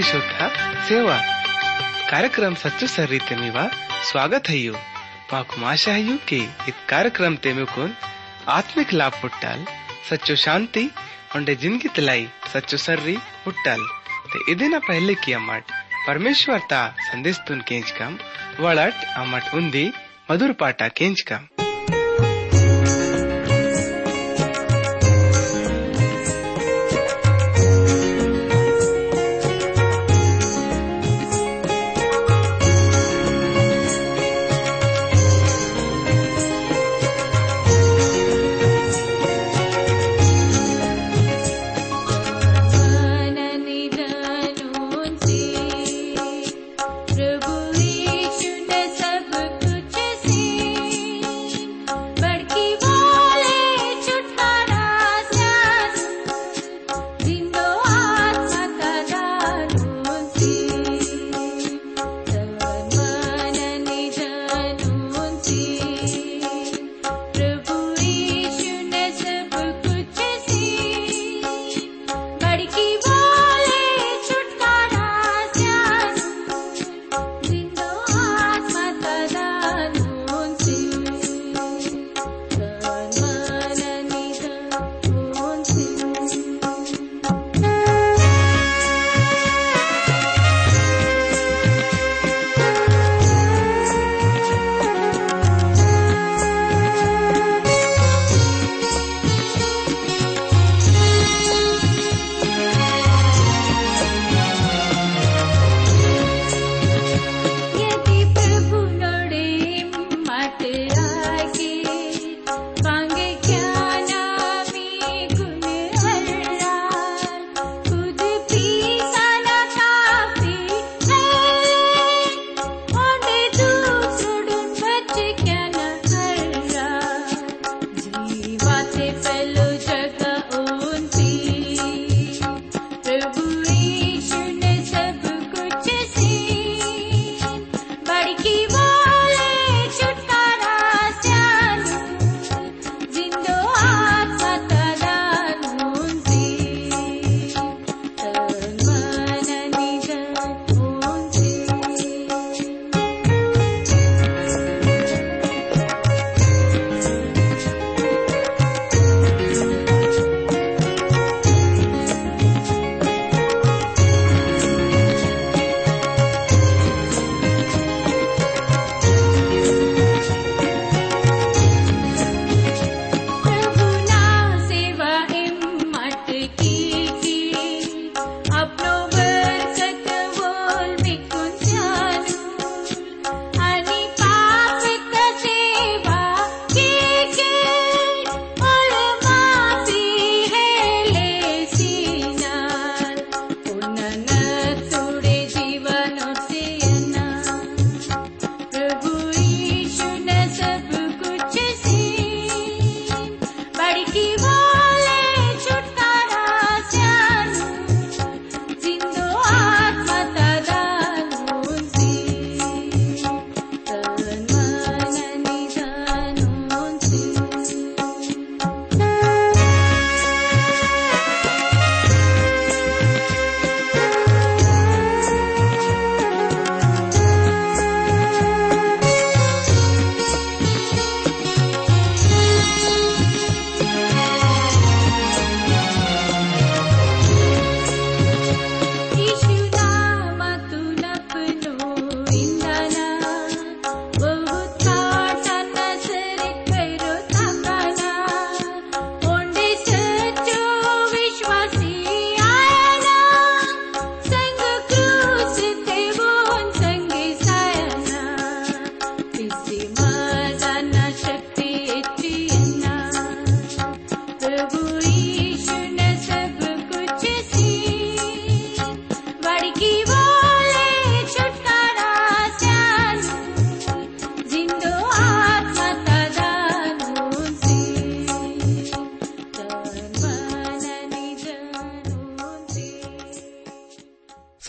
ಪರಿಶೋಧ ಸೇವಾ ಕಾರ್ಯಕ್ರಮ ಸಚ್ಚು ಸರ್ರೀತೆ ಮಿವಾ ಸ್ವಾಗತ ಹಯ್ಯೋ ಮಾಕು है ಹಯ್ಯೋ के इत कार्यक्रम तेमे कोन आत्मिक लाभ पुट्टल सच्चो शांति उंडे ज़िंदगी तलाई, सच्चो सरी पुट्टल ते इदिना पहले किया मट, परमेश्वर ता संदेश तुन केंच कम वड़ट अमट उन्दी मधुर पाटा केंच कम।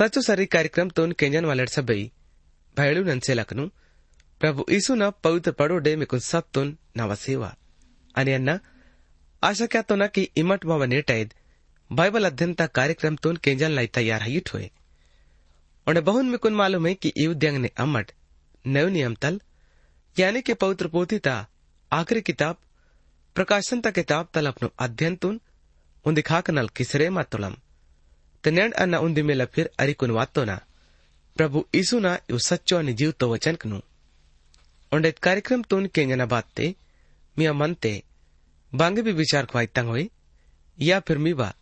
सचो सरी कार्यक्रम સાચો સારી કાર્યક્રમ તો કેંજન વાલેટ સભઈ ભયળું નંસે લખનું પ્રભુ ઈસુના પવિત્ર પડોડે મિકુન સત્તુન નવ સેવા અને અન્ન આશા ક્યાં તો કે ઇમટ ભાવ નિર્ટયદ बाइबल अध्ययन का कार्यक्रम तोन केंजन लाई तैयार है ठोए उन्हें बहुन में कुन मालूम है कि युद्यंग ने अमट नव नियम तल यानी के पवित्र पोथी ता आखिरी किताब प्रकाशन ता किताब तल अपनो अध्ययन तुन उन दिखाकनल किसरे मातुलम फिर अरी कुन वातो ना प्रभु ईसु ना यु सच्चो अनि जीव तो वचन कनु उन्डे कार्यक्रम तुन केंजना बात ते मिया मनते बांगे भी विचार ख्वाई तंग हुई या फिर मीबा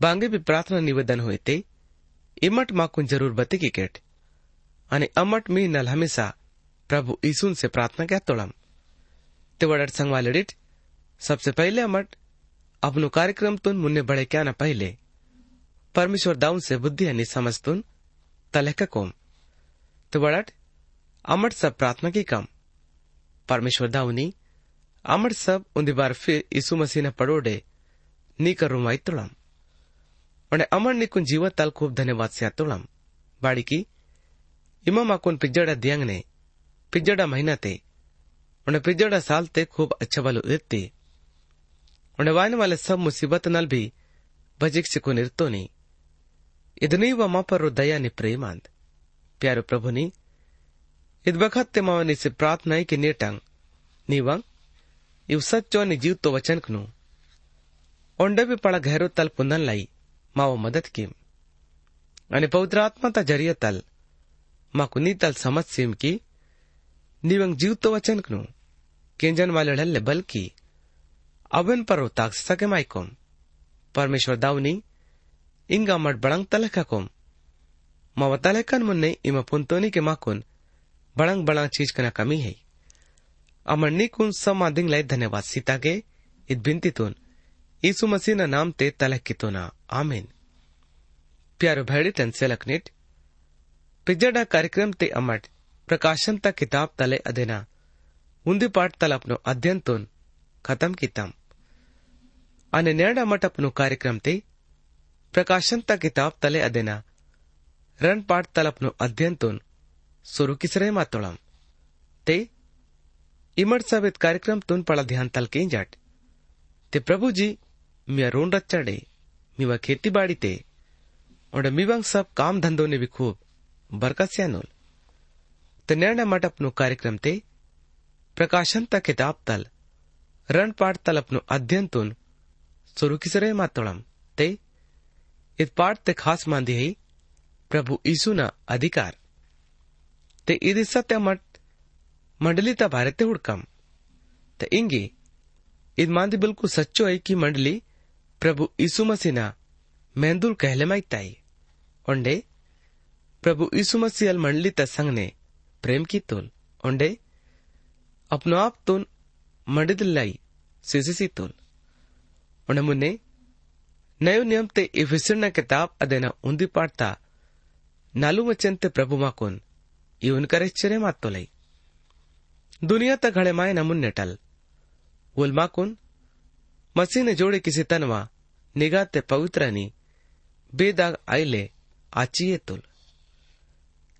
बांगे भी प्रार्थना निवेदन हुए ते इमट माकुन ज़रूर बते की केट आणि अमट मी नल हमेशा प्रभु ईसून से प्रार्थना क्या तोड़म ते वडट संगवा लड़िट सबसे पहले अमट अपनो कार्यक्रम तुन मुन्ने बड़े क्या न पहले परमेश्वर दाउन से बुद्धि अनि समझ तुन तलह कोम तो वडट अमट सब प्रार्थना की कम परमेश्वर दाउनी अमट सब उन्दी बार फिर यीशु मसीह ने पड़ोडे नी करूमाई तुड़म અને અમરની કુન જીવત તલ ખૂબ ધન્યવાદ સ્યાતુળમ બાળકી इमा कुन पिजड़ा दियांग ने पिजड़ा महीना ते उन्हें पिजड़ा साल ते खूब अच्छा वालो इरते उन्हें वाने वाले सब मुसीबत नल भी इतनी व मापर दया नि प्रेमांत प्यारो प्रभु नि इत बखत ते मावन इसे प्रार्थना है कि निटंग निवंग इव सच्चो नि जीव तो वचन कनु। ओंडे भी पड़ा घरो तल पुनन लाई, माव मदद की अने पवित्र आत्मा ता ज़रिया तल मा कुनी तल समझ सेम की निवंग जीव तो वचन कनु। केंजन वाले ढल ले बल्कि अवन पर ताक सके माइकोम परमेश्वर दावनी inga madbalang talakakom. Mawa talakan munne ima puntoni ke makun बड़ंग बड़ा चीज़ कना कमी है अमरनी कुन सम आदिंग लाय धन्यवाद सीता के इत बिनती तुन यीशु मसीह ना नाम ते तलक की तुना आमीन प्यारो भैडी टन से लखनेट पिजड़ा कार्यक्रम ते अमट प्रकाशन तक किताब तले अधेना उन्दी पाठ तल अपनो अध्ययन तुन खत्म कितम अने नेड अमट अपनो कार्यक्रम ते प्रकाशन तले अदेना। रण पाठ तल अपनो अध्ययन तुन शुरू किसरे मातोड़म ते इमट सब कार्यक्रम तुन पड़ा ध्यान तल के जाट। ते प्रभु जी मिया रोन रच्चड़े, मीवा खेती बाड़ी ते और मीवांग सब काम धंधों ने भी खूब बरकत से अनुल ते निर्णय मट अपनो कार्यक्रम ते प्रकाशन तक किताब तल रण पाठ तल अपनो अध्ययन तुन शुरू किसरे मातोड़म ते इत पाठ ते खास मांदी है, प्रभु ईसु ना अधिकार। ते इदी सत्य मट मंडली ता भारत हुड़कम ते इंगी, इद मांदी बिल्कुल सच्चो कि मंडली प्रभु यीशु मसीह ना मेंदुल कहले ओंडे, प्रभु यीशु मसीह अल मंडली तसंग ने प्रेम की तुल। ओंडे, अपनो आप तुन मंडिदलाई सिसी तुल। ओंडे मुन्ने नयो नियम ते इफिसर किताब अदेना उन्दी पाठता नालू वचन ते प्रभु माकुन इवन करे चरे मात तो लई दुनिया तक घड़े माए न मुन्ने टल उल माकुन मसीह जोड़े किसी तनवा निगाते पवित्रनी बेदाग आइले आचिए तुल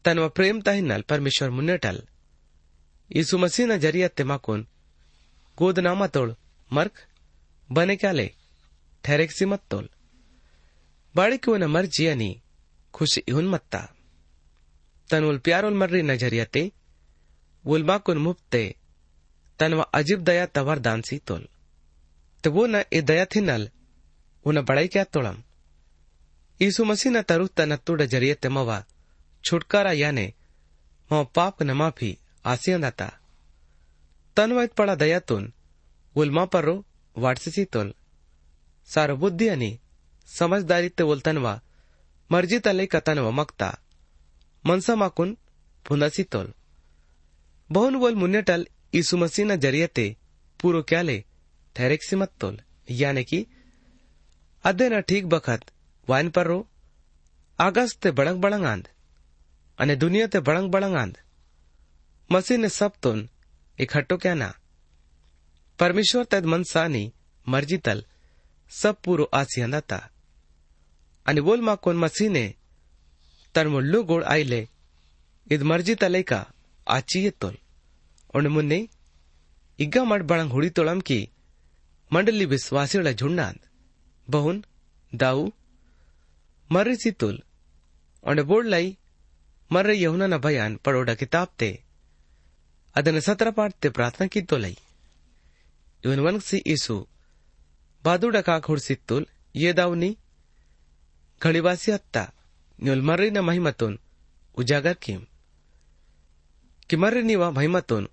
तनवा प्रेम ताहिनल परमेश्वर मुन्नेटल यीशु मसीह खुश इहुन मत्ता तनुल प्यारोल मर्री नज़रिया ते वुलमाकुन मुफ्ते तनवा अजीब दया तवर दानसी तोल तो वो न ए दया थी नल वो न बड़ाई क्या तोड़म यीशु मसीह न तरु तनत्तुड ज़रिए मवा छुटकारा याने मव पाप न माफ़ी आसियंदाता तनवाइत पड़ा दया तुन उलमा परो वाटसी तोल सारो बुद्धि अनि समझदारी ते तनवा मर्ज़ी तले कतनवा मक्ता मनसा माकुन फुंदसी तोल बहुन वोल मुन्नेटल यीशु मसीह न ज़रिए ते पूरो क्या ले ठहरेक सिमत तोल यानी कि अदे ठीक बखत वाइन पर रो आगस ते बड़ंग बड़ंग आंद अने दुनिया ते बड़ंग बड़ंग आंद मसीह ने सब तुन इकट्ठो क्या ना परमेश्वर तद मन सानी मर्ज़ी तल सब पूरो आसियाना था अनि बोल मा कोन मसीह ने तरमुल्लु गोड़ आई ले इद मर्ज़ी तले। का तोल उन मुन्ने इग्गा मट बड़ हुड़ी तोड़म की, मंडली विश्वासी वाला झुंडान। बहुन, दाऊ, मर्री सी तुल। उन्हें बोल लाई, मर्रे यहुना न भयान पड़ोड़ा किताब ते। अदन सत्र पाठ ते प्रार्थना की तो लाई इवन वन सी ईसु ಬಾದುಡ ಕಾಕ್ ಹುಡ್ಸಿತ್ತುಲ್ ಯೇದಾವ್ನಿ घड़ीवासी हत्ता न्योल मर्री न महिमतोन उजागर किम कि मर्री निवा महिमतोन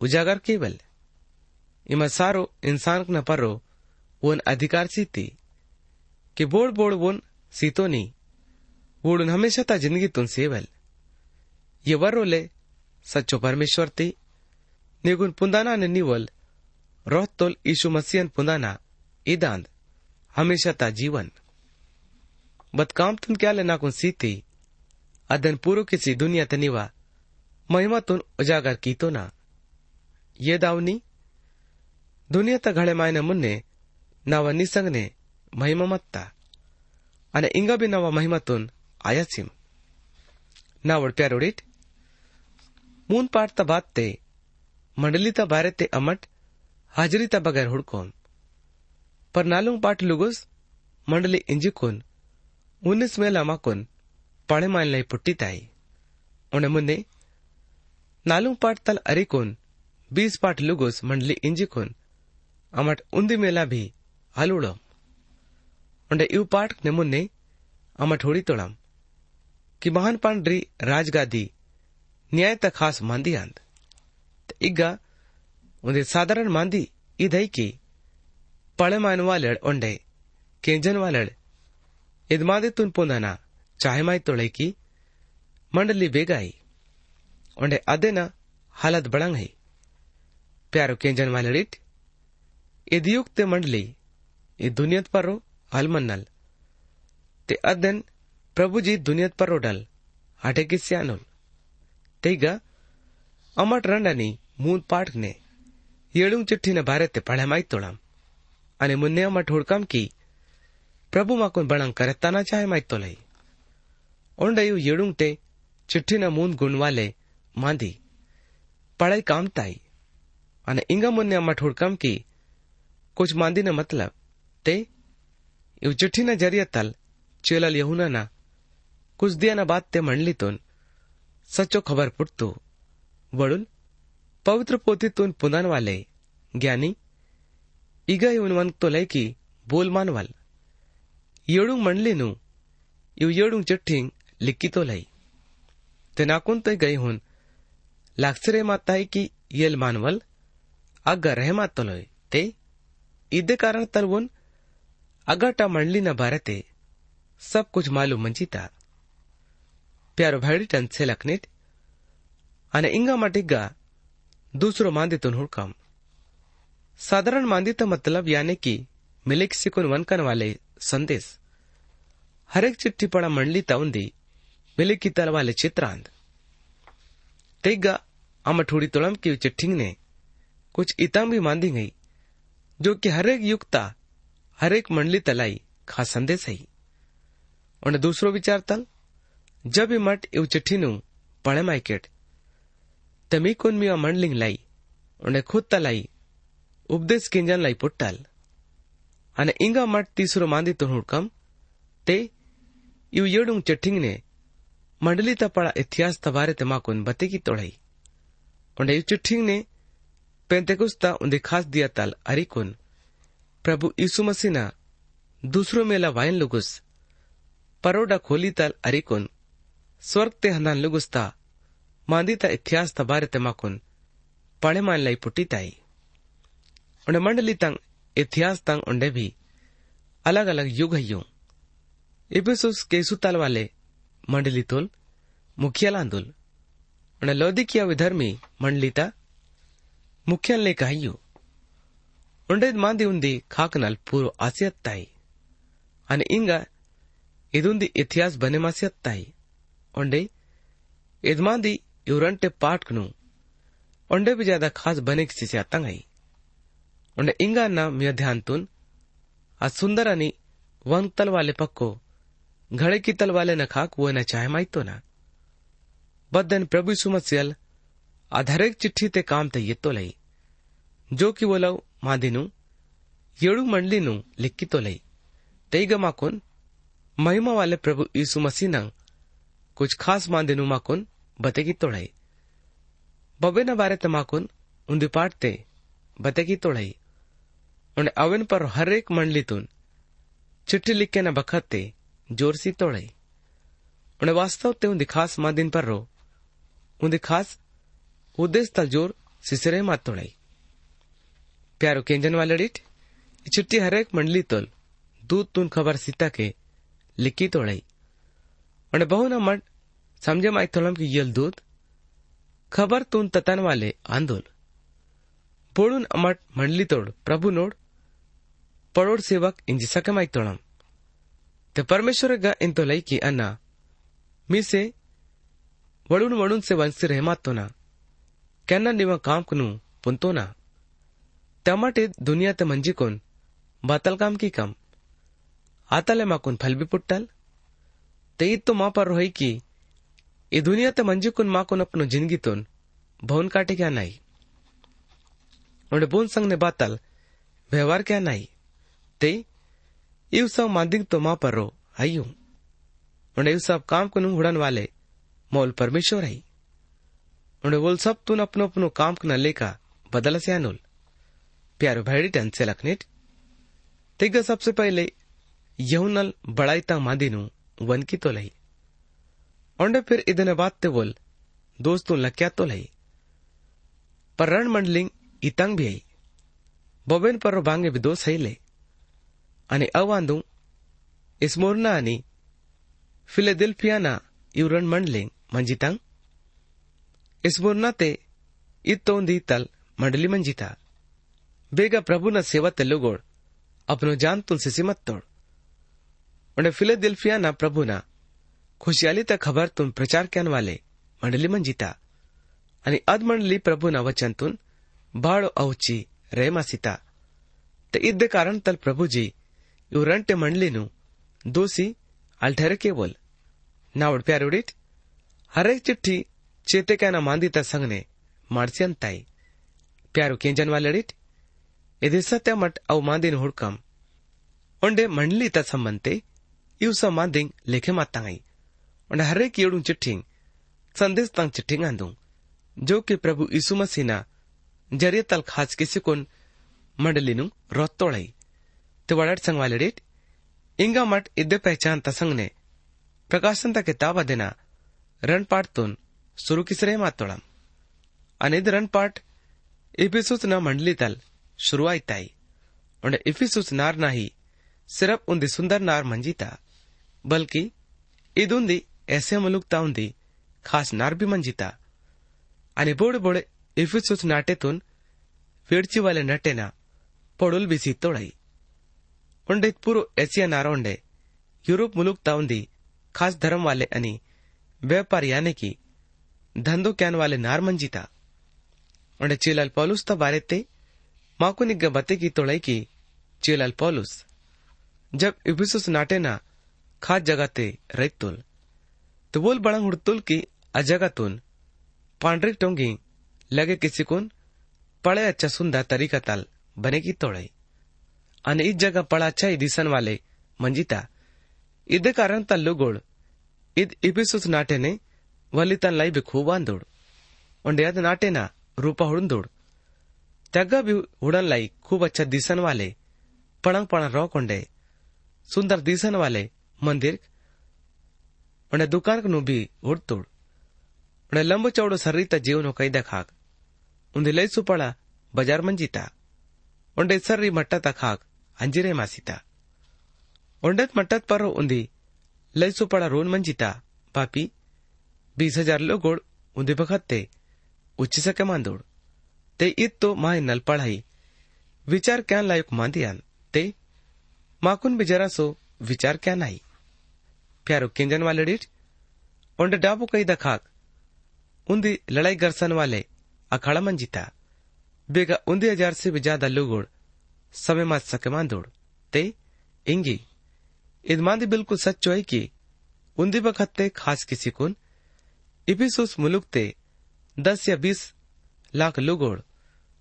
उजागर केवल इमा सारो इंसान न परो वोन अधिकार सीती कि बोड़ बोड़ वोन सीतोनी वोडून हमेशा ता जिंदगी तुन सेवल ये वर्रोले सच्चो परमेश्वर ती निगुन पुंदाना ने निवल रोहतोल ईशु मसीहन पुंदाना इदांद, हमेशा ता जीवन। बदकाम तुन क्या लेना कुन सीती, अदन पूरो किसी दुनिया तनिवा महिमा तुन उजागर की तो ना। ये दावनी दुनिया त घड़े मायने मुन्ने, नावा निसंगने महिमा मत्ता। અને इंगा बी नवा महिमातून आयासिम। नावड प्यारोडीट मून पर नालुंग पाट लुगुस, मंडली इंजिकुन उन्नीस मेला माकुन पाणे मानलाई पुट्टीताई उन्हें मुन्ने, नालुंग पाट तल अरिकुन बीस पाट लुगुस, मंडली इंजिकुन अमट उन्दी मेला भी हलुड़म उंडे इव पाठ ने मुन्ने अमट होड़ी तोड़म, कि महान पांड्री राजगादी, न्याय त खास मांदी आंद। इग्गा उंदे साधारण मांदी, इधई की പഴമാനുവാലൾ इदमादे കേഞ്ചൻവാലൾ ഇതുമാതെ चाहे माई तोड़े की मंडली बेगाई ओंडे अदेना हालत बड़ंग है प्यारो केंजन मालड़ित इदयुक ते मंडली ये दुनियत पर रो हलमन्नल ते अदन प्रभु जी दुनियत पर रो डल हटे की सियानोल तेगा अमट रंडानी मून पाठ ने येड़ुंग चिट्ठी ने भारत ते पढ़माई तोड़ाम અને મુન્નેમાં ઠોડકમકી પ્રભુમાં કોઈ બળંગ કરતાના ચાહે માઇતો લઈ. ઓંડયું એડુંગટે ચિઠ્ઠીના મૂન ગુણવાલે માંધી પળાઈ કામતાઈ અને ઇંગા મુન્યામાં ઠોડકમકી कुछ मांदी ने मतलब ते इव चिट्ठी ना ज़रिया तल चेलल यहुना ना कुछ दिया ना बात ते म्हणलीतून सच्चो खबर पुटतो वरुन पवित्र पोतीतून पुनानवाले ज्ञानी ಈಗ ಇವನ್ ವಂಗ್ತೊಲೈ ಕಿ ಬೋಲ್ ಮಾನ್ವಲ್ ಏಳುಂಗ್ ಮಂಡ್ಲಿನು ಇವ್ ಏಳುಂಗ್ ಚಿಟ್ಟಿಂಗ್ ಲಿಕ್ಕಿತೊಲೈ ते नाकुन ते गई हुन लाक्सरे माताई की येल मानवल अग्गा रह मातलोय ते इदे कारण तलवुन अगाटा मंडली न बारते सब कुछ मालूम मंजीता प्यारो भाड़ी टन से लखनेट અને इंगा मटिग्गा दूसरो मांदितुन हुड़कम साधारण मांदिता मतलब यानी कि वाले संदेश। हरेक चिट्ठी पड़ा मंडली तउंदी मिलिक की तल वाले चित्रांद तेगा अमठूड़ी तुड़म की चिट्ठिंग ने कुछ इतम भी मांदी गई, जो कि हरेक युक्ता हरेक मंडली तलाई खास संदेश है। उन्हें दूसरो विचार तल जब ही मठ इव चिट्ठी नु पढ़े माइकेट तमी कुन मी मंडलिंग लाई, उन्हें खुद तलाई उपदेश किंजन लाई पुट्टल अने इंगा मट तीसरो मांदी तो हुड़कम ते यू यड़ूं चट्ठिंग ने मंडली ता पड़ा इतिहास तवारे तमा कुन बते की तोड़ाई उन्हें यू चट्ठिंग ने पेंतेकुस्ता उन्हें खास दिया तल अरिकुन प्रभु यीशु मसीह ना दूसरो मेला वायन लुगुस परोड़ा खोली तल अरिकुन स्वर्ग ते हनान लुगुस्ता मांदी ता इतिहास तबारे तमाकुन पढ़े मान लाई पुट्टी ताई उन्हें मंडली तंग, इतिहास तंग उन्हें भी। अलग अलग युग हयो इपिसुस केसु तल वाले मंडली तुल मुखिया उन्हें उन लोदिकिया विधर्मी मंडलीता मुखिया ले कहियो। उंडे मांदी उन्हें खाकनल पूर्व आसियत ताई अने इंगा इदुंदी इतिहास बने मासियत ताई उंडे इदमांदी युरंटे पाटकनु उन्हें भी ज़्यादा खास बने किसी से आतंग आई ఉండే ఇంగాన్న మియ ధ్యాన్తున్ ఆ సుందరని వంగ్ तल वाले ఘళకి वो न चाहे माई तो ना। बदन प्रभु सुमसियल आधारे चिट्ठी ते काम ते येतो लई। जो कि की बोलाव मंडली नु लिखी तो लई। तैग माकुन, महिमा वाले प्रभु यीशु मसीह नंग कुछ खास मादिनु माकून बतेगी तोड़ाई बबे न बारे तमाकुन उन्दी पाटते बतेगी तोड़ाई उन अवन पर हरेक मंडलीतून चिठ्ठी न बखत ते जोरसी तोड़े। उन्हें वास्तव ते उन खास मादिन पर रो। उन खास उदेश तल ज़ोर सिसरे मा तोड़े। प्यारो केंजन वालड़ीट चिट्ठी हरेक मंडली तोल दूध तुन खबर सीता के लिखी तोड़े। उन्हें बहु न मन समझे माई तोलम की यल दूध खबर तुन ततन वाले आंदोल। बोलून अमट मंडली तोड़ प्रभु नोड़ पड़ोर ಪಡೋಡ್ ಸೇವಕ್ ಇಂಜಿ ಸಕೆ तोड़म ते परमेश्वर का इन तो लई की अन्ना मी से वड़ून वड़ून से वंसी रहमात तो ना कहना निवा काम कनु पुनतो ना तमाटे दुनिया ते मंजी कोन बातल काम की कम आता ले माकुन फल भी पुट्टल ते ईद तो माँ पर रोही की ये दुनिया ते मंजी कुन माँ कुन अपनो ज़िंदगी तोन भवन काटे क्या नहीं उन्हें बोन संग ने बातल व्यवहार क्या नहीं ते सब मांदिंग तो माँ पर रो आयु उन्हें इव सब काम कुन उड़न वाले मोल परमेश्वर आई। उन्हें बोल सब तुन अपनो अपनो काम न लेका बदल से अनुल प्यारो भैडी टन से लखनेट तिग सबसे पहले यहुनल बड़ाईता मादिनु वन की तो लही और फिर इतने बात ते बोल दोस्तों लक्या तो लई। पर रण मंडलिंग इतंग भी आई। बॉबेन पर बांगे भी दोस्त है ले। અને અવાંદું ઇસ્મોરના અને ફિલેદેલ્ફિયાના ಇವ್ರನ್ ಮಂಡ್ಲಿಂಗ್ ಮಂಜಿತಾಂಗ್ ಇಸ್ಮೂರ್ನತೆ ಇತ್ತೊಂದಿ ತಲ್ ಮಂಡಲಿ ಮಂಜಿತ ಬೇಗ ಪ್ರಭುನ ಸೇವಾ ತೆಲ್ಲುಗೋಳ್ ಅಪನು ಜಾನ್ ತುಲ್ಸಿಸಿ ಮತ್ತೋಳ್ उन्हें फिलेदिल्फिया ना प्रभु ना खुशियाली तक खबर तुम प्रचार क्यान वाले मंडली मंजिता आणि अद मंडली प्रभु ना वचन तुन बाळ अवची रेमा सीता ते इद्दे कारण तल प्रभुजी ಇವು ರಂಟೆ ಮಂಡ್ಲಿನು ದೋಸಿ ಅಲ್ಲಿ ठहरे बोल नावड प्यारोडीट हरेक चिट्ठी चेते क्या ना मांदी संगने मार्सी अंताई प्यारो केंजन वालडीट ಇದು ಸತ್ಯ ಮಟ್ ಅವು ಮಾಂದಿನ ಹುಡ್ಕಂ ಒಂಡೆ ಮಂಡ್ಲಿ ತ ಸಂಬಂತೆ ಇವು ಸ ಮಾಂದಿಂಗ್ ಲೇಖೆ ಮಾತಾಂಗೈ ಒಂಡೆ ಹರೇಕ್ ಏಡು ಚಿಟ್ಟಿಂಗ್ संदेश तंग चिट्ठिंग आंदू जो कि प्रभु यीशु मसीह ना जरिए तल खास किसी कोन मंडली नु रोत तोड़ाई ते वड़ट संग वाले डेट इंगा मट इद्दे पहचान तसंग ने प्रकाशन ता किताब देना रण पाठ तुन सुरु किसरे मात तोड़म अनिद रण पाठ इपिसुस न मंडली तल ಶುರುವಾಯ್ತಾಯಿ ಒಂಡೆ ಇಫಿಸುಸ್ ನಾರ್ ನಾಹಿ ಸಿರಪ್ ಉಂದಿ ಸುಂದರ್ ನಾರ್ ಮಂಜಿತಾ ಬಲ್ಕಿ ಇದುಂದಿ ऐसे मुलुकता उंदी खास नार भी मंजिता आणि बोडे बोडे इफिसुस नाटेतून वेडची वाले नटेना पडुल बिसी तोडाई उंडे पुरो एशिया नार उंडे युरोप मुलुकता उंदी खास धर्म वाले आणि व्यापार याने की, धंधो क्यान वाले नार मंजिता उंडे चिलल पौलुस त बारे ते माकुनिग्ग बते की तोड़ई की, चेलाल पौलुस। जब इबिसुस नाटेना खास जगाते रैतुल तो बोल बड़ा हुड़तुल की अजगातून पांढरी टोंगी, लगे किसी कुन, पड़े अच्छा सुंदर तरीका ताल, बने की तोड़ई। અને ಈ ಜಗ ಪಳ ಅಚ್ಚ ದಿಸನ್ ವಾಲೆ ಮಂಜಿತ ಇದೇ ಕಾರಣ ತಲ್ ಲುಗೋಳ್ ಇದ್ ಇಬಿಸುಸ್ ನಾಟೆನೆ ವಲ್ಲಿ ತನ್ ಲೈ ಬಿಖೂ ಬಾಂದೋಡ್ ಒಂಡೆ ಅದ್ ನಾಟೆನ ರೂಪ ಹುಡುಂದೋಡ್ त्यागा भी उड़न लाई खूब अच्छा दिसन वाले पड़ंग पड़ंग रो कोंडे सुंदर दिसन वाले मंदिर उन्हें दुकान नु भी उड़ तोड़ उन्हें लंबो चौड़ो सर्रीता जीवन कैदा खाक उन्हें लई सुपड़ा बाजार मंजीता उन्हें सर्री मट्टा खाक अंजिरे मासीता उंडेत मट्टत पर उन्दी लई सुपड़ा रोन मंजीता पापी बीस हज़ार लोगोड़ बखत ते उच्च सके मांदोड़ ते इत तो माय नल पढ़ाई विचार क्या लायक मांदियान ते माकुन भी जरा सो विचार क्या नाही प्यारो किंजन वाले डिट उंडे डाबू कई दखाक उन्दी लड़ाई गरसन वाले अखाड़ा मंजिता बेगा उन्दी हज़ार से भी ज़्यादा लोगोड़ समय मत सके मांदोड़ ते इंगी इदमांदी बिल्कुल सच्चो है कि उन्दी बखत्ते खास किसी कुन इबिसुस मुलुक ते दस या बीस लाख लुगोड़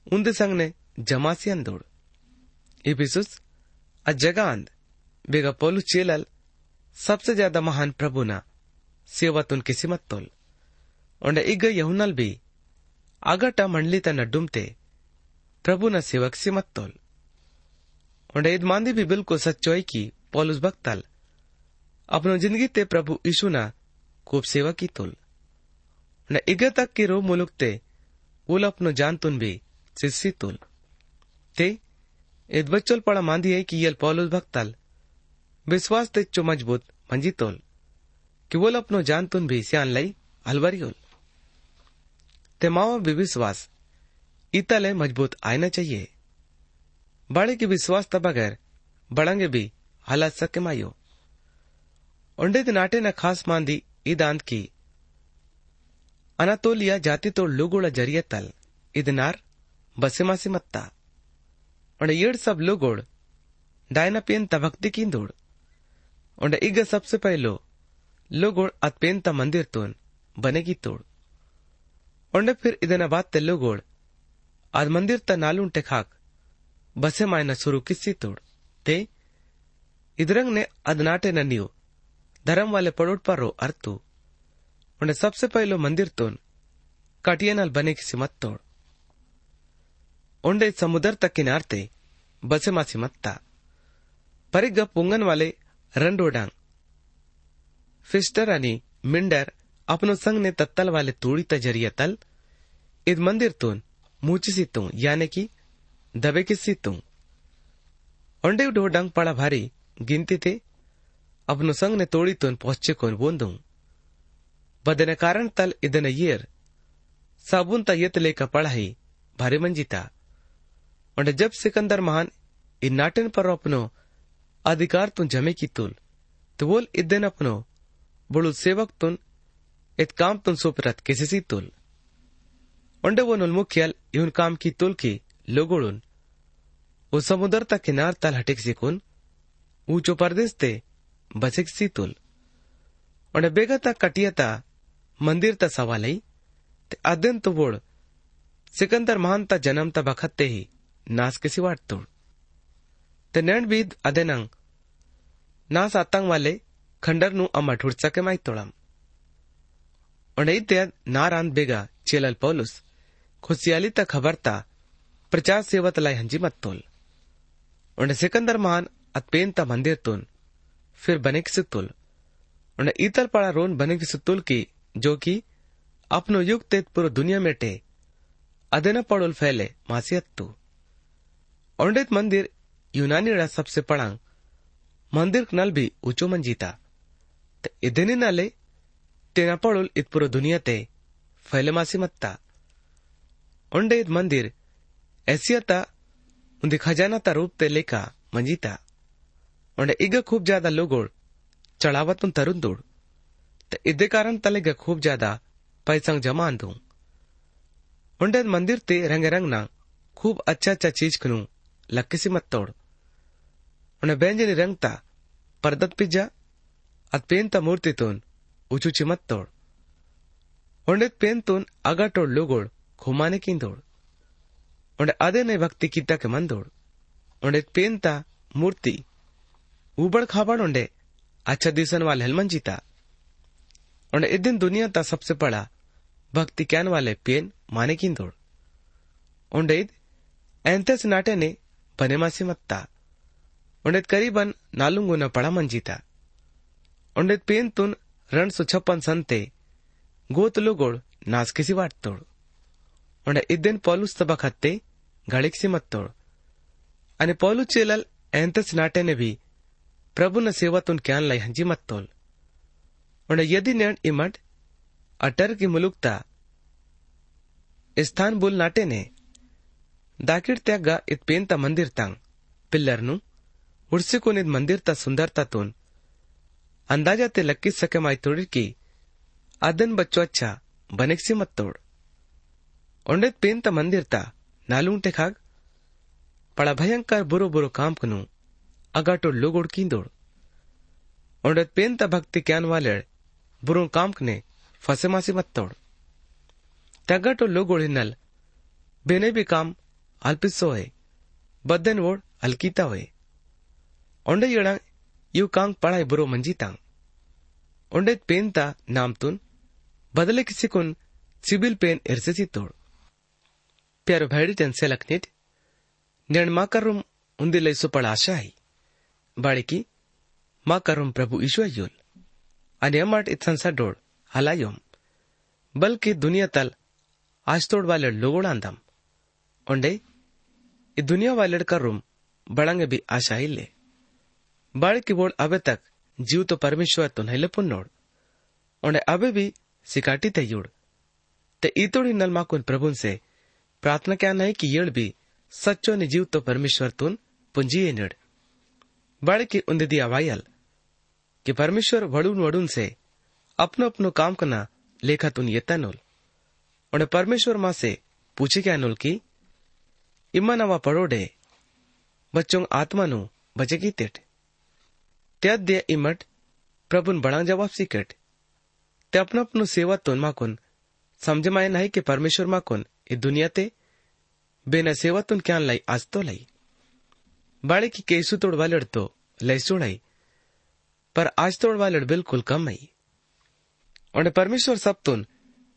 उन्द संगने जमासी अंदोड़ इबिसुस अजगांद बेगा पोलू चेलल सबसे ज्यादा महान प्रभु ना ಸೇವತುನ್ ಕಿಸಿಮತ್ತೋಲ್ ಒಂಡೆ ಈಗ ಯಹುನಲ್ ಬಿ ಆಗಟ ಮಂಡ್ಲಿತ ನಡ್ಡುಮ್ತೆ ಪ್ರಭುನ ಸೇವಕ್ ಸಿಮತ್ತೋಲ್ ಒಂಡೆ उन्हें ईद ᱢᱟᱱᱫᱤ भी बिल्कुल ᱥᱟᱪᱚᱭ ᱠᱤ पोलुस भक्तल अपनो ज़िंदगी ते प्रभु यीशु ना खूब सेवा की तुल। न इगे तक की रो मुलुक ते, उल अपनो जान तुन भी सिस्सी तुल। ते इत बच्चोल पड़ा मांदी है कि यल पॉलुस भक्तल विश्वास ते चो मज़बूत मंजी तोल, कि वो अपनो जान तुन भी सियान लई हलवरी होल ते माओ भी विश्वास इतल मज़बूत आयना चाहिए। बड़े की विश्वास त बगैर बड़ंगे भी हालात सके मायो उंडे नाटे न खास मांदी इदांत की ಅನತೋಲಿಯ ಜಾತಿತೋಳ್ ಜರಿಯ ತಲ್ ಇದನಾರ್ ಬಸೆಮಾಸಿ ಮತ್ತ ಒಂಡ ಏಡ್ ಸಬ್ ಲುಗೋಳ್ डायना पेन तभक्ति की दौड़ और इग सबसे पहलो लोगोड़ अत पेन ता मंदिर तोन बनेगी तोड़ और फिर इदन बात ते लोगोड़ आज मंदिर ता नालून टेखाक बसे मायना शुरू किसी तोड़। ते, इदरंग ने अदनाटे ननियो धर्म वाले पड़ोट पर रो अर्थू और सबसे पहलो मंदिर तोन। कटियनल बने की सिमत तोड़। उंडे समुद्र तक किनारते बसे मासी मत्ता परिग पुंगन वाले रंडोडांग फिस्टर आणि मिंडर अपनो संग ने तत्तल वाले तोड़ी तजरिया तल। इद मंदिर तून मूची तू। यानी कि दबे किसी तू ओंडे डोडांग पड़ा भारी गिनती थे अपनो संग ने तोड़ी तुन पहुँचे कोन बोंदू बदने कारण तल इदन येर साबुन ता यत लेकर पढ़ाई भारी मंजिता और जब सिकंदर महान इन नाटन पर अपनो अधिकार तुन जमे की तुल तो बोल इदन अपनो बड़ू सेवक तुन इत काम तुन सोपरत किसी सी तुल उंडे वो नुल मुख्यल यून काम की तुल की लोगोड़ुन, वो समुद्र किनार तल हटिक सिकुन, ऊंचो परदेश ते बसिक सी तुल और बेगा कटियता मंदिर ता सवालई ते अदन तो बोड़ सिकंदर महान ता जन्म ता बखत्ते ही नास किसी वाट तोड़। ते नैण बीद अदेनंग, नास आतंग वाले खंडर नु अम्मा ठुड़ सके माई तोड़म। और नहीं ते नारान बेगा चेलल पौलुस खुशियाली ता खबर ता प्रचार सेवत लाई हंजी मत तोल और सिकंदर महान ता मंदिर तुन, फिर बने किसी तुल और ईतल पड़ा रोन बने किसी तुल की, जो कि अपनो युग तेत पूरा दुनिया में टे अदेना पड़ोल फैले मासियत तू औंडेत मंदिर यूनानी रा सबसे पड़ांग, मंदिर नल भी ऊंचो मंजीता। ते इदनी नाले तेना पड़ोल इत पूरा दुनिया ते फैले मासी मत्ता औंडे इत मंदिर उन्दी खजाना ता रूप ते लेका मंजीता। औंडे इग खूब ज़्यादा लोगोड़, चढ़ावत तरुण दौड़। ते इदे कारण तलेग खूब ज़्यादा पैसा जमा अंदू उंडे मंदिर ते रंग रंग ना खूब अच्छा अच्छा चीज़ कनु लक्किसी मत तोड़। उन्हें बेंजनी रंग ता परदत पिज्जा अत पेन ता मूर्ति तोन उचुची मत तोड़। उंडे पेन तोन आगा टोड़ लोगोड़ घुमाने की दौड़ उंडे आदे ने भक्ति कीता के मन दौड़। उंडे पेन ता, मूर्ति। उबड़ खाबड़ उंडे अच्छा दिसन वाले हेलमन जीता। उन्हें इस दिन दुनिया ता सबसे बड़ा भक्ति कैन वाले पेन माने की दौड़। उंडे एंतेस नाटे ने बने मासी मत्ता। उंडे करीबन नालुंगु न पड़ा मन जीता। उंडे पेन तुन रण सु छप्पन संते गोत लोगोड़ नास किसी वाट तोड़ उंडे इस दिन पौलुस तबा खत्ते घड़िक सी मत तोड़ અને પૌલુ ચેલલ એંતસ નાટેને ભી પ્રભુના સેવા તુન ક્યાન લઈ હંજી મત તોલ અને यदि नेण इमड अटर की मुलुकता स्थान बुल नाटे ने दाकिड त्यागा इत पेनता मंदिर तांग पिल्लर नु उड़से को निद मंदिर ता सुंदरता तोन अंदाजा ते लक्की सके माई तोड़ी की आदन बच्चो अच्छा बनेक सी मत तोड़ ओंडेत पेनता मंदिर ता नालूंटे खाग। पड़ा भयंकर बुरो बुरो काम कनु अगाटो लोगोड़ कींदोड़। ओंडेत पेनता भक्ति क्यान वाले बुरो काम कने फसे मासी मत तोड़। तगटो लोगोड़ हिन्नल बेने भी काम अल्पिसो है बदन वोड़ हल्कीता होए। ओंडे यड़ा यू कांग पढ़ाई प्यारो भैडी टन से लखनीत निर्ण करुम उन्दे लई सो पड़ आशा आई। बाड़ी की करुम प्रभु ईशु अयोल अन्य मठ इतन सा डोड़ हलायोम। बल्कि दुनिया तल आज तोड़ वाले लोगोड़ आंदम ओंडे दुनिया वाले का रूम बड़ंगे भी आशा ही ले। बाड़ की बोल, अबे तक जीव तो परमेश्वर तो नहीं लपुन नोड़। ओंडे अबे भी सिकाटी तयुड़ ते इतोड़ी नल माकुन प्रभु से भी सच्चो ने जीव तो परमेश्वर तुन पुंजी निड़। बाड़ की उन्दे दी अवायल कि परमेश्वर वड़ून वड़ून से अपनो अपनो काम करना लेखा तुन ये तनुल उन्हें परमेश्वर माँ से पूछे क्या नुल की, इम्मा नवा पड़ोडे बच्चों आत्मा नु बचे की तेट? त्यात दे इमट प्रभुन बड़ा जवाब सीकट। ते अपना अपनो सेवा तुन माकुन समझ माए नहीं कि परमेश्वर माकुन ई दुनिया ते? बेना सेवा तुन क्या लाई, आज तो लाई। बाड़े की केसु तोड़ वालड़ तो लई सुड़ाई, पर आज तोड़ वालड़ बिल्कुल कम आई। और परमेश्वर सब तुन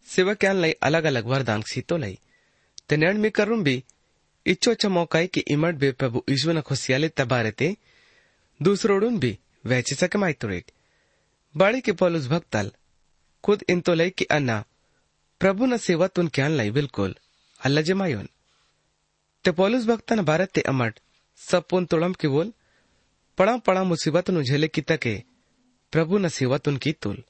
सेवा क्या लाई अलग अलग वरदान सी तो लाई। ते नैण में करूँ भी इच्छो अच्छा मौका है कि इमट बे प्रभु ईश्वर न खुशियाले तबारे ते दूसरोड़ून भी वैचे सके माइतोरेट बाड़ी के पोलुस भक्तल, खुद इन तो लई कि अन्ना प्रभु न सेवा तुन क्या लाई बिल्कुल। अल्लाह जमायोन ते पौलुस भक्तन भारत ते अमट सब पुन तोड़म के बोल। पड़ा पड़ा मुसीबत नु झेले की तके। प्रभु न सेवा तुन की तुल।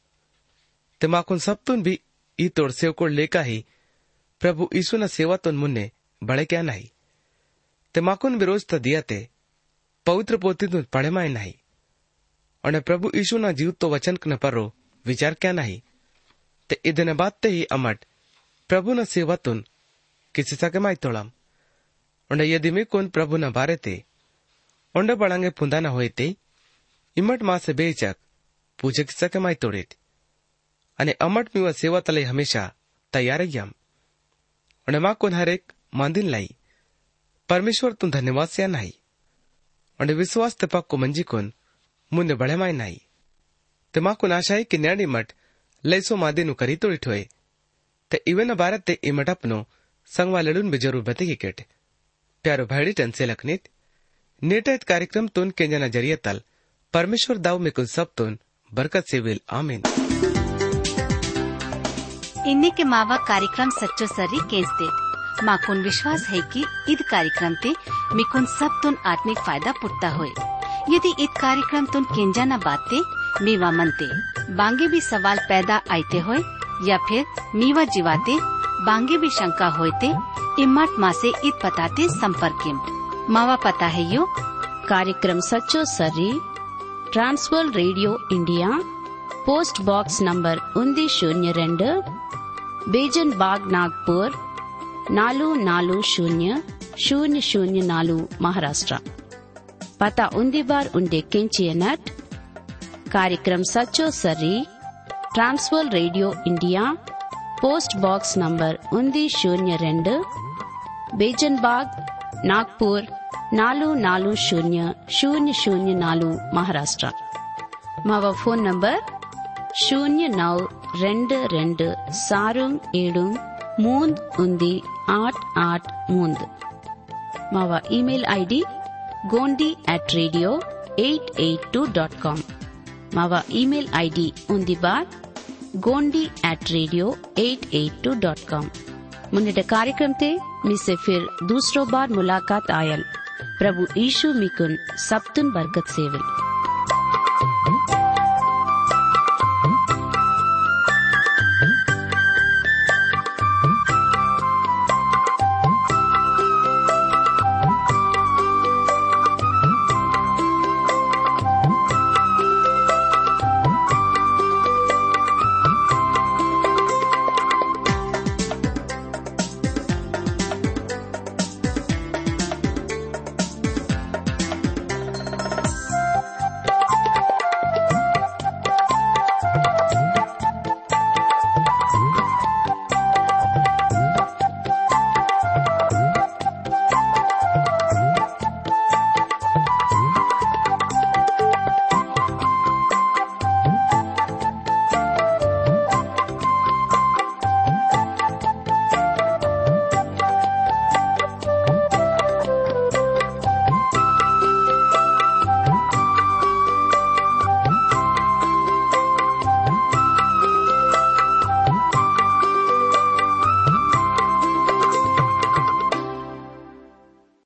ते माकुन सब तुन भी ई तोड़ से को लेका ही। प्रभु ईसु न सेवा तुन मुन्ने बड़े क्या नहीं ते माकुन विरोध त दिया ते। पवित्र पोती तुन पढ़े माए नहीं और प्रभु ईशु न जीव तो वचन न परो। विचार क्या नहीं ಮತ್ತೆ ಇದನ್ನ ಬಾತ್ತೆ ಈ ಅಮಟ್ ಪ್ರಭುನ ಸೇವತುನ್ ಕಿಸಿಸಕೆ ಮಾಯ್ತೋಳಂ ಒಂಡ ಯದಿಮಿ ಕೊನ್ ಪ್ರಭುನ ಬಾರೆತೆ ಒಂಡ ಬಳಂಗೆ ಪುಂದಾನ ಹೋಯ್ತೆ ಇಮ್ಮಟ್ ಮಾಸೆ ಬೇಚಕ್ ಪೂಜೆ ಕಿಸಕೆ ಮಾಯ್ತೋಡೇತ್ અને અમટ મીવા સેવા તલે હંમેશા તૈયાર યામ અને માં કોન હરેક માંદિન લાઈ પરમેશ્વર તું ધન્યવાદ સ્યા નાઈ અને વિશ્વાસ તપાક કો મંજી કોન મુને બળે માય નાઈ તે માં કોન આશાય કે ન્યાડી મઠ लैसो मादे नु करी तोड़ी ठोए। ते इवन भारत ते ತೆ ಇವನ संगवा लड़ून ಮಠಪ್ನು ज़रूर बते की केट। प्यारो भाईडी टन से लखनीत। नेटत कार्यक्रम तुन के ज़रिए तल। परमेश्वर दाऊ में कुल सब तुन। बरकत से विल। आमीन। इन्हीं के मावा कार्यक्रम सच्चो सरी केस दे। माकुन विश्वास है कि इद कार्यक्रम ते मिकुन सब तुन आत्मिक फ़ायदा पुटता होए। यदि इद कार्यक्रम तुन केंजा न बाते मीवा मनते, बांगे भी सवाल पैदा आते हो या फिर मीवा जीवाते, बांगे भी शंका होते इमाट माँ से इत पताते संपर्क मावा पता है यो? कार्यक्रम सचो सर्री Trans World radio India, post box number उन्दी शून्य रेंड, बेजन बाग नागपुर, नालू नालू शून्य शून्य शून्य नालू महाराष्ट्र। पता उन्दी बार उन्डे किंचियनट कार्यक्रम सचो सरी Trans World radio India post box number उन्दी शून्य रेंड बेजनबाग नागपुर नालू नालू शून्य शून्य शून्य नालू महाराष्ट्र मावा फोन नंबर शून्य नौ ரெண்டு ரெண்டு சாரும் ஏடும் மூந்த் உந்தி ஆட் ஆட் மூந்த் மாவா email ID Gondi at radio eight eight two dot com ಮಾವ ಇಮೇಲ್ ಐಡಿ ಉಂದಿ ಬಾತ್ Gondi at radio eight eight two dot com मुन्हिंजे कार्यक्रम ते मिसे फिर दूसरो बार मुलाक़ात आयल। प्रभु ईशू मिकुन सप्तन बरगत सेवल।